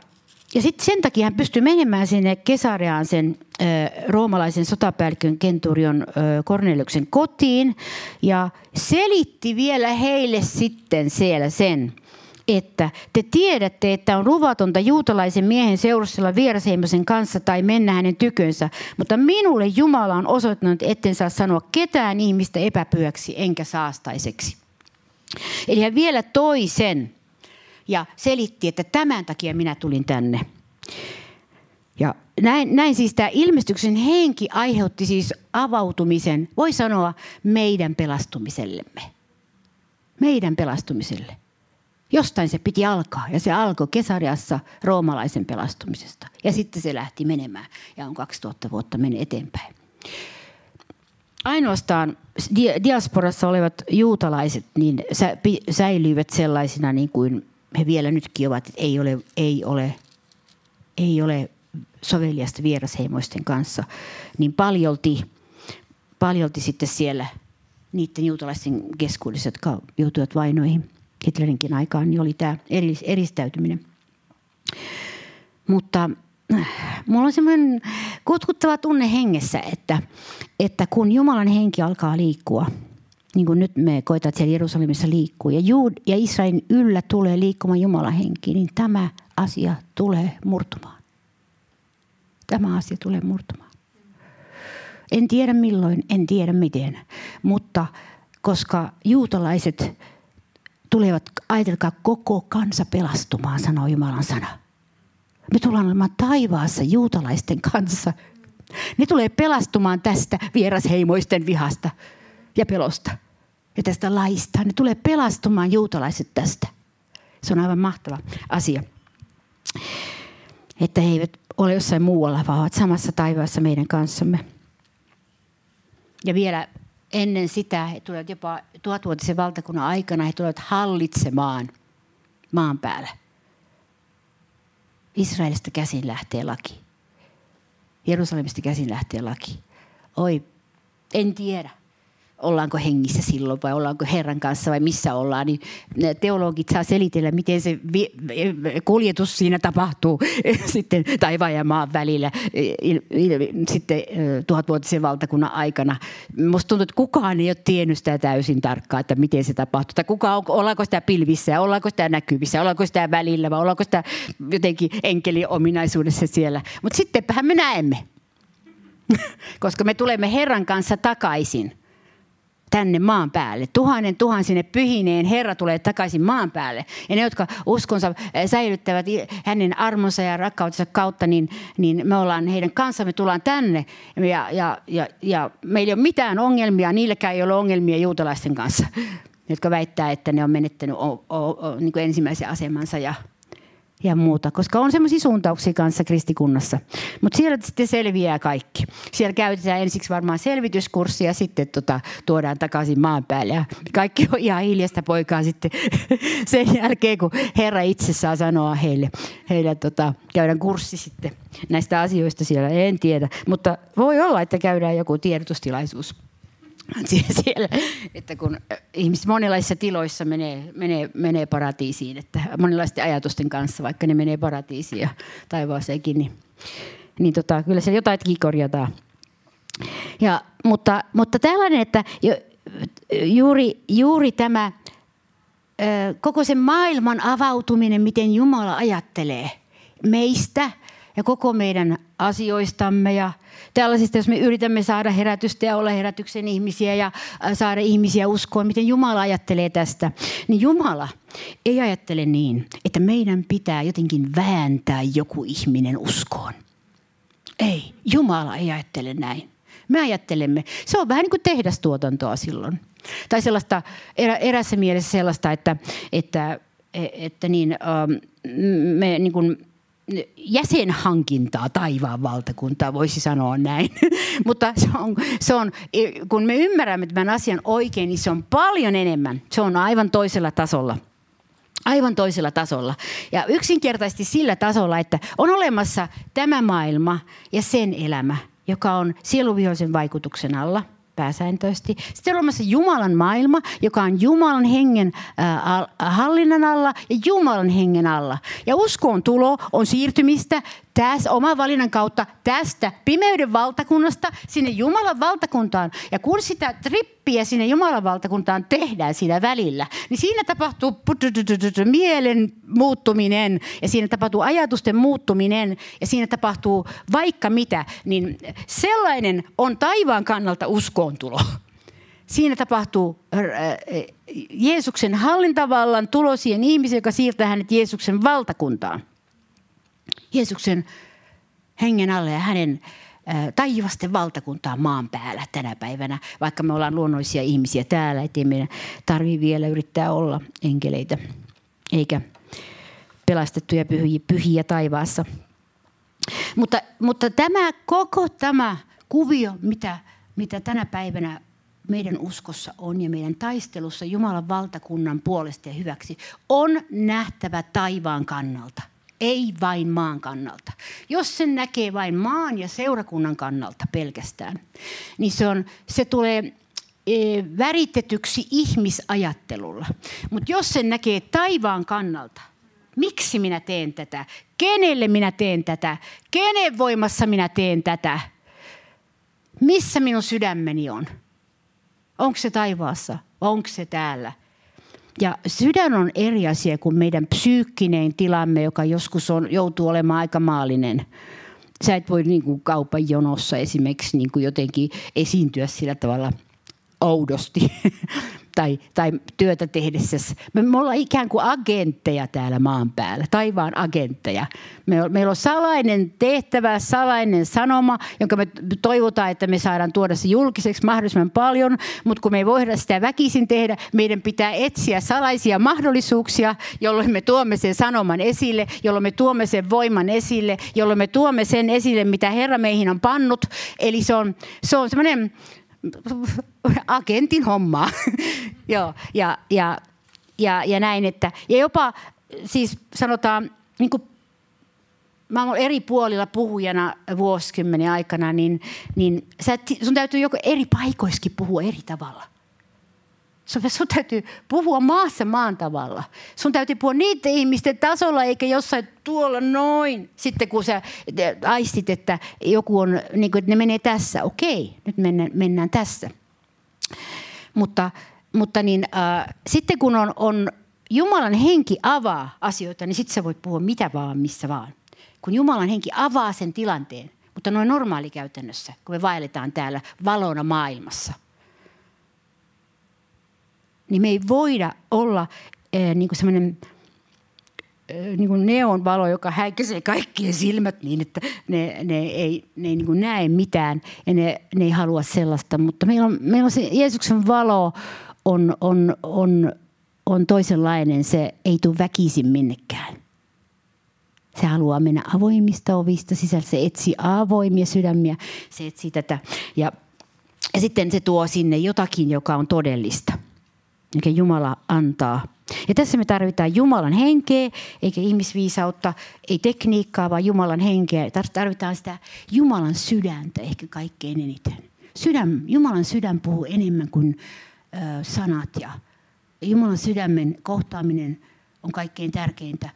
ja sitten sen takia hän pystyi menemään sinne Kesareaan sen ö, roomalaisen sotapäällikön Kenturion Korneliuksen kotiin ja selitti vielä heille sitten siellä sen, että te tiedätte, että on luvatonta juutalaisen miehen seurustella vierasheimosen kanssa tai mennä hänen tykönsä, mutta minulle Jumala on osoittanut, etten saa sanoa ketään ihmistä epäpyöksi enkä saastaiseksi. Eli hän vielä toi sen, ja selitti, että tämän takia minä tulin tänne. Ja näin, näin siis tämä ilmestyksen henki aiheutti siis avautumisen, voi sanoa, meidän pelastumisellemme. Meidän pelastumiselle. Jostain se piti alkaa ja se alkoi Kesariassa roomalaisen pelastumisesta. Ja sitten se lähti menemään ja on 2000 vuotta mennyt eteenpäin. Ainoastaan diasporassa olevat juutalaiset niin säilyivät sellaisina niin kuin he vielä nytkin ovat, että ei ole, ei ole, ei ole soveliasta vierasheimoisten kanssa, niin paljolti, paljolti sitten siellä niiden juutalaisten keskuudessa, jotka joutuivat vainoihin Hitlerinkin aikaan, niin oli tämä eristäytyminen. Mutta äh, mulla on semmoinen kutkuttava tunne hengessä, että, että kun Jumalan henki alkaa liikkua – niin kuin nyt me koetaan, että siellä Jerusalemissa liikkuu, ja, Juud, ja Israelin yllä tulee liikkumaan Jumalan henki, niin tämä asia tulee murtumaan. Tämä asia tulee murtumaan. En tiedä milloin, en tiedä miten, mutta koska juutalaiset tulevat, ajatelkaa, koko kansa pelastumaan, sanoo Jumalan sana. Me tullaan olemaan taivaassa juutalaisten kanssa. Ne tulee pelastumaan tästä vierasheimoisten vihasta ja pelosta ja tästä laista. Ne tulee pelastumaan juutalaiset tästä. Se on aivan mahtava asia. Että he eivät ole jossain muualla, vaan ovat samassa taivaassa meidän kanssamme. Ja vielä ennen sitä he tulevat jopa tuhatvuotisen valtakunnan aikana, he tulevat hallitsemaan maan päällä. Israelista käsin lähtee laki. Jerusalemista käsin lähtee laki. Oi, en tiedä ollaanko hengissä silloin vai ollaanko Herran kanssa vai missä ollaan, niin teologit saa selitellä, miten se kuljetus siinä tapahtuu sitten taivaan ja maan välillä sitten tuhatvuotisen valtakunnan aikana. Musta tuntuu, että kukaan ei ole tiennyt sitä täysin tarkkaan, että miten se tapahtuu. Tai kuka, ollaanko sitä pilvissä, ollaanko sitä näkyvissä, ollaanko sitä välillä vai ollaanko sitä jotenkin enkelin ominaisuudessa siellä. Mutta sittenpähän me näemme, koska me tulemme Herran kanssa takaisin – tänne maan päälle. Tuhannen tuhansine pyhineen Herra tulee takaisin maan päälle. Ja ne, jotka uskonsa eh, säilyttävät hänen armonsa ja rakkautensa kautta, niin, niin me ollaan heidän kanssa, me tullaan tänne. Ja, ja, ja, ja meillä ei ole mitään ongelmia, niilläkään ei ole ongelmia juutalaisten kanssa, jotka väittää, että ne on menettänyt o, o, o, niin ensimmäisen asemansa ja ja muuta, koska on semmoisia suuntauksia kanssa kristikunnassa. Mutta siellä sitten selviää kaikki. Siellä käytetään ensiksi varmaan selvityskurssi ja sitten tota, tuodaan takaisin maan päälle. Ja kaikki on ihan hiljasta poikaa sitten sen jälkeen, kun Herra itse saa sanoa heille. Heille tota, käydään kurssi sitten näistä asioista siellä, en tiedä. Mutta voi olla, että käydään joku tiedotustilaisuus siellä, että kun ihmiset monenlaisissa tiloissa menee, menee, menee paratiisiin, että monenlaisten ajatusten kanssa, vaikka ne menee paratiisiin ja taivaaseenkin, niin, niin tota, kyllä se jotain korjataan. Ja, mutta, mutta tällainen, että juuri, juuri tämä koko sen maailman avautuminen, miten Jumala ajattelee meistä ja koko meidän asioistamme ja tällaisista, jos me yritämme saada herätystä ja olla herätyksen ihmisiä ja äh, saada ihmisiä uskoon, miten Jumala ajattelee tästä, niin Jumala ei ajattele niin, että meidän pitää jotenkin vääntää joku ihminen uskoon. Ei, Jumala ei ajattele näin. Me ajattelemme, se on vähän niin kuin tehdastuotantoa silloin. Tai sellaista, erä, erässä mielessä sellaista, että, että, että niin, me niin kuin jäsenhankintaa taivaan valtakuntaa, voisi sanoa näin. Mutta se on, se on, kun me ymmärrämme tämän asian oikein, niin se on paljon enemmän. Se on aivan toisella tasolla. Aivan toisella tasolla. Ja yksinkertaisesti sillä tasolla, että on olemassa tämä maailma ja sen elämä, joka on sieluvihoisen vaikutuksen alla – pääsääntöisesti. Sitten on olemassa Jumalan maailma, joka on Jumalan hengen hallinnan alla ja Jumalan hengen alla. Ja uskoon tulo on siirtymistä tässä oman valinnan kautta tästä pimeyden valtakunnasta sinne Jumalan valtakuntaan. Ja kun sitä trippiä sinne Jumalan valtakuntaan tehdään siinä välillä, niin siinä tapahtuu mielen muuttuminen ja siinä tapahtuu ajatusten muuttuminen ja siinä tapahtuu vaikka mitä. Niin sellainen on taivaan kannalta uskoontulo. Siinä tapahtuu äh, Jeesuksen hallintavallan tulo siihen ihmiseen, joka siirtää hänet Jeesuksen valtakuntaan. Jeesuksen hengen alle ja hänen taivasten valtakuntaa maan päällä tänä päivänä, vaikka me ollaan luonnollisia ihmisiä täällä, ettei meidän tarvitse vielä yrittää olla enkeleitä eikä pelastettuja pyhiä, pyhiä taivaassa. Mutta, mutta tämä koko tämä kuvio, mitä, mitä tänä päivänä meidän uskossa on ja meidän taistelussa Jumalan valtakunnan puolesta ja hyväksi, on nähtävä taivaan kannalta ei vain maan kannalta. Jos sen näkee vain maan ja seurakunnan kannalta pelkästään, niin se, on, se tulee e, väritetyksi ihmisajattelulla. Mutta jos sen näkee taivaan kannalta, miksi minä teen tätä, kenelle minä teen tätä, kenen voimassa minä teen tätä, missä minun sydämeni on, onko se taivaassa, onko se täällä, ja sydän on eri asia kuin meidän psyykkinen tilamme, joka joskus on, joutuu olemaan aika maallinen. sä et voi niin kuin kaupan jonossa esimerkiksi niin kuin jotenkin esiintyä sillä tavalla oudosti tai, tai työtä tehdessä. Me, me ollaan ikään kuin agentteja täällä maan päällä, taivaan agentteja. Me, meillä on salainen tehtävä, salainen sanoma, jonka me toivotaan, että me saadaan tuoda se julkiseksi mahdollisimman paljon, mutta kun me ei voida sitä väkisin tehdä, meidän pitää etsiä salaisia mahdollisuuksia, jolloin me tuomme sen sanoman esille, jolloin me tuomme sen voiman esille, jolloin me tuomme sen esille, mitä Herra meihin on pannut. Eli se on, se on semmoinen agentin hommaa. Joo, ja, ja, ja, ja näin, että ja jopa siis sanotaan, niin kuin mä olen eri puolilla puhujana vuosikymmenen aikana, niin, niin sä, sun täytyy joko eri paikoissakin puhua eri tavalla. Sun täytyy puhua maassa maan tavalla. Sun täytyy puhua niiden ihmisten tasolla, eikä jossain tuolla noin. Sitten kun sä aistit, että joku on, niin kuin, että ne menee tässä. Okei, nyt mennään, mennään tässä. Mutta, mutta niin, äh, sitten kun on, on Jumalan henki avaa asioita, niin sitten sä voit puhua mitä vaan, missä vaan. Kun Jumalan henki avaa sen tilanteen, mutta noin normaali käytännössä, kun me vaelletaan täällä valona maailmassa – niin me ei voida olla äh, niin kuin äh, niin kuin neonvalo, joka häikäisee kaikkien silmät niin, että ne, ne ei, ne ei niin kuin näe mitään ja ne, ne ei halua sellaista. Mutta meillä on, meillä on se Jeesuksen valo on, on, on, on toisenlainen. Se ei tule väkisin minnekään. Se haluaa mennä avoimista ovista sisällä. Se etsii avoimia sydämiä. Se etsii tätä. Ja, ja sitten se tuo sinne jotakin, joka on todellista – mikä Jumala antaa. Ja tässä me tarvitaan Jumalan henkeä, eikä ihmisviisautta, ei tekniikkaa, vaan Jumalan henkeä. Tarvitaan sitä Jumalan sydäntä ehkä kaikkein eniten. Sydän, Jumalan sydän puhuu enemmän kuin ö, sanat ja Jumalan sydämen kohtaaminen on kaikkein tärkeintä.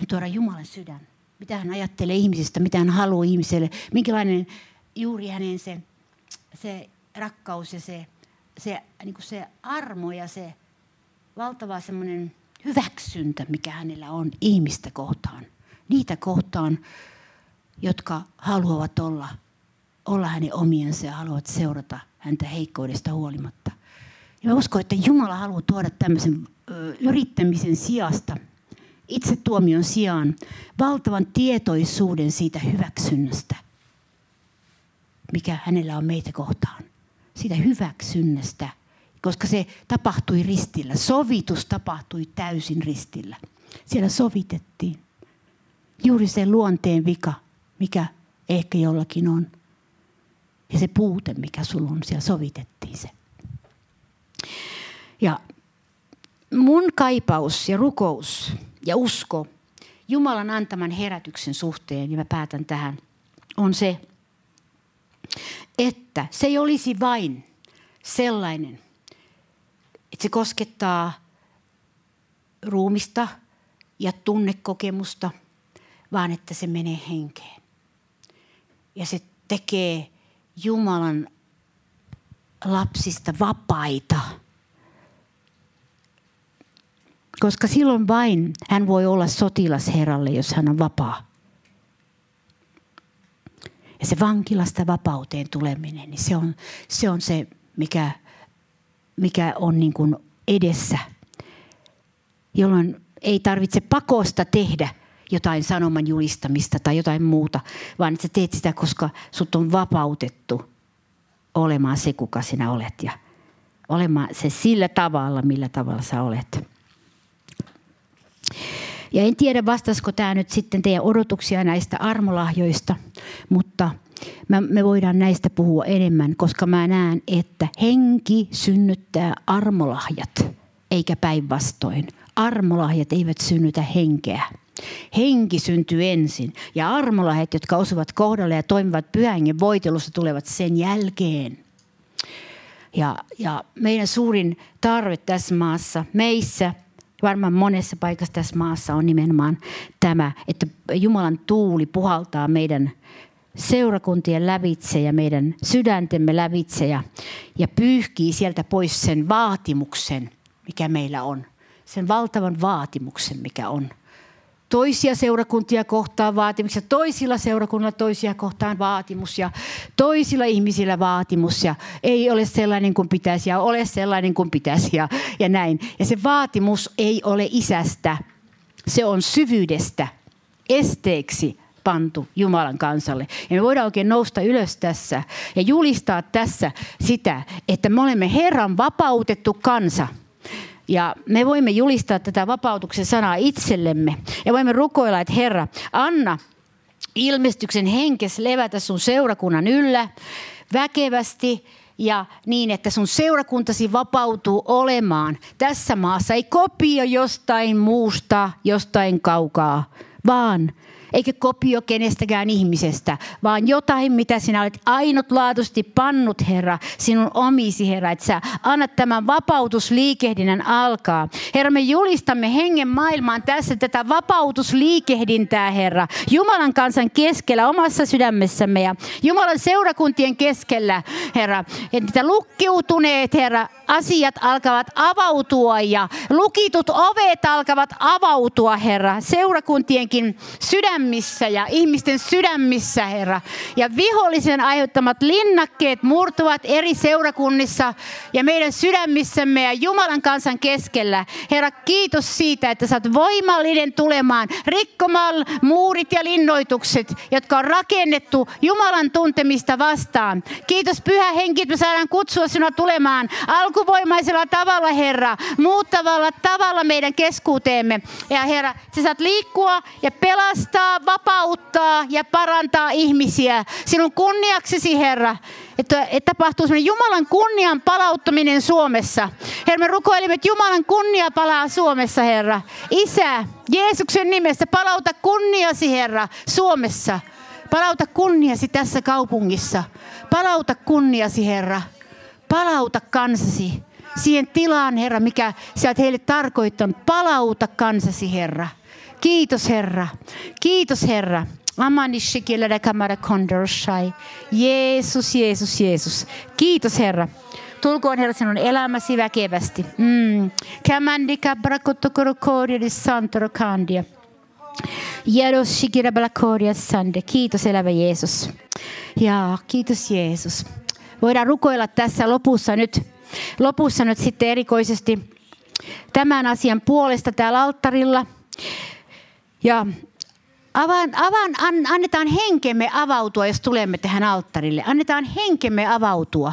Me tuodaan Jumalan sydän. Mitä hän ajattelee ihmisistä, mitä hän haluaa ihmiselle, minkälainen juuri hänen se, se rakkaus ja se se, niin kuin se armo ja se valtava semmoinen hyväksyntä, mikä hänellä on ihmistä kohtaan. Niitä kohtaan, jotka haluavat olla, olla hänen omiensa ja haluavat seurata häntä heikkoudesta huolimatta. Ja mä uskon, että Jumala haluaa tuoda tämmöisen yrittämisen sijasta, itse tuomion sijaan, valtavan tietoisuuden siitä hyväksynnästä, mikä hänellä on meitä kohtaan siitä hyväksynnästä, koska se tapahtui ristillä. Sovitus tapahtui täysin ristillä. Siellä sovitettiin. Juuri se luonteen vika, mikä ehkä jollakin on. Ja se puute, mikä sulla on, siellä sovitettiin se. Ja mun kaipaus ja rukous ja usko Jumalan antaman herätyksen suhteen, ja mä päätän tähän, on se, että se ei olisi vain sellainen, että se koskettaa ruumista ja tunnekokemusta, vaan että se menee henkeen. Ja se tekee Jumalan lapsista vapaita. Koska silloin vain hän voi olla sotilas Herralle, jos hän on vapaa. Ja se vankilasta vapauteen tuleminen, niin se on se, on se mikä, mikä on niin kuin edessä. Jolloin ei tarvitse pakosta tehdä jotain sanoman julistamista tai jotain muuta, vaan että sä teet sitä, koska sut on vapautettu olemaan se, kuka sinä olet ja olemaan se sillä tavalla, millä tavalla sä olet. Ja en tiedä, vastaisiko tämä nyt sitten teidän odotuksia näistä armolahjoista, mutta me voidaan näistä puhua enemmän, koska mä näen, että henki synnyttää armolahjat, eikä päinvastoin. Armolahjat eivät synnytä henkeä. Henki syntyy ensin ja armolahjat, jotka osuvat kohdalle ja toimivat pyhän voitelussa, tulevat sen jälkeen. Ja, ja meidän suurin tarve tässä maassa, meissä varmaan monessa paikassa tässä maassa on nimenomaan tämä, että Jumalan tuuli puhaltaa meidän seurakuntien lävitse ja meidän sydäntemme lävitse ja, ja pyyhkii sieltä pois sen vaatimuksen, mikä meillä on. Sen valtavan vaatimuksen, mikä on toisia seurakuntia kohtaan vaatimuksia, toisilla seurakunnilla toisia kohtaan vaatimus ja toisilla ihmisillä vaatimus ja ei ole sellainen kuin pitäisi ja ole sellainen kuin pitäisi ja, ja näin. Ja se vaatimus ei ole isästä, se on syvyydestä, esteeksi pantu Jumalan kansalle. Ja me voidaan oikein nousta ylös tässä ja julistaa tässä sitä, että me olemme Herran vapautettu kansa – ja me voimme julistaa tätä vapautuksen sanaa itsellemme. Ja voimme rukoilla, että Herra, anna ilmestyksen henkes levätä sun seurakunnan yllä väkevästi ja niin, että sun seurakuntasi vapautuu olemaan tässä maassa. Ei kopio jostain muusta, jostain kaukaa, vaan – eikä kopio kenestäkään ihmisestä, vaan jotain, mitä sinä olet ainutlaatuisesti pannut, Herra, sinun omisi, Herra, että sä annat tämän vapautusliikehdinnän alkaa. Herra, me julistamme hengen maailmaan tässä tätä vapautusliikehdintää, Herra, Jumalan kansan keskellä, omassa sydämessämme ja Jumalan seurakuntien keskellä, Herra, että lukkiutuneet, Herra, asiat alkavat avautua ja lukitut ovet alkavat avautua, Herra, seurakuntienkin sydämissä ja ihmisten sydämissä, Herra. Ja vihollisen aiheuttamat linnakkeet murtuvat eri seurakunnissa ja meidän sydämissämme ja Jumalan kansan keskellä. Herra, kiitos siitä, että oot voimallinen tulemaan rikkomaan muurit ja linnoitukset, jotka on rakennettu Jumalan tuntemista vastaan. Kiitos Pyhä Henki, että me saadaan kutsua sinua tulemaan alkuvoimaisella tavalla, Herra, muuttavalla tavalla meidän keskuuteemme. Ja Herra, sä saat liikkua ja pelastaa, vapauttaa ja parantaa ihmisiä. Sinun kunniaksesi, Herra, että, että tapahtuu sellainen Jumalan kunnian palauttaminen Suomessa. Herra, me rukoilimme, että Jumalan kunnia palaa Suomessa, Herra. Isä, Jeesuksen nimessä, palauta kunniasi, Herra, Suomessa. Palauta kunniasi tässä kaupungissa. Palauta kunniasi, Herra palauta kansasi siihen tilaan, Herra, mikä sä oot heille tarkoittanut. Palauta kansasi, Herra. Kiitos, Herra. Kiitos, Herra. Jeesus, Jeesus, Jeesus. Kiitos, Herra. Tulkoon, Herra, sinun elämäsi väkevästi. Mm. Kiitos, elävä Jeesus. Ja kiitos Jeesus voidaan rukoilla tässä lopussa nyt, lopussa nyt sitten erikoisesti tämän asian puolesta täällä alttarilla. Ja avan, avan, an, annetaan henkemme avautua, jos tulemme tähän alttarille. Annetaan henkemme avautua.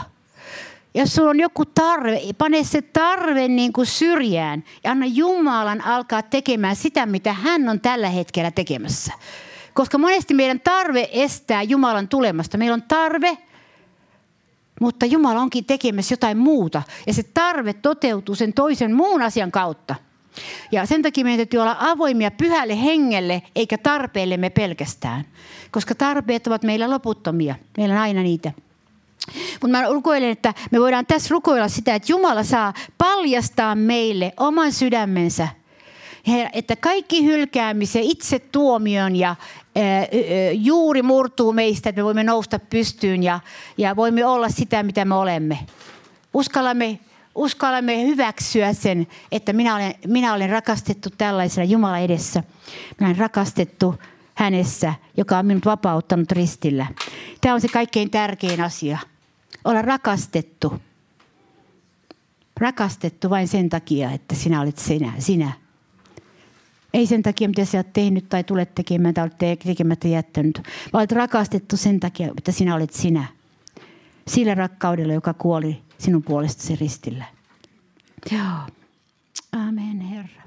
Jos sulla on joku tarve, pane se tarve niin kuin syrjään ja anna Jumalan alkaa tekemään sitä, mitä hän on tällä hetkellä tekemässä. Koska monesti meidän tarve estää Jumalan tulemasta. Meillä on tarve mutta Jumala onkin tekemässä jotain muuta. Ja se tarve toteutuu sen toisen muun asian kautta. Ja sen takia meidän täytyy olla avoimia pyhälle hengelle, eikä tarpeillemme pelkästään. Koska tarpeet ovat meillä loputtomia. Meillä on aina niitä. Mutta mä rukoilen, että me voidaan tässä rukoilla sitä, että Jumala saa paljastaa meille oman sydämensä. Että kaikki hylkäämisen, itse tuomion ja juuri murtuu meistä, että me voimme nousta pystyyn ja, ja voimme olla sitä, mitä me olemme. Uskallamme, uskallamme hyväksyä sen, että minä olen, minä olen rakastettu tällaisena Jumala edessä. Minä olen rakastettu hänessä, joka on minut vapauttanut ristillä. Tämä on se kaikkein tärkein asia. Olla rakastettu. Rakastettu vain sen takia, että sinä olet sinä. sinä. Ei sen takia, mitä sä oot tehnyt tai tulet tekemään tai olet tekemättä jättänyt, vaan olet rakastettu sen takia, että sinä olet sinä. Sillä rakkaudella, joka kuoli sinun puolestasi ristillä. Joo. Amen, Herra.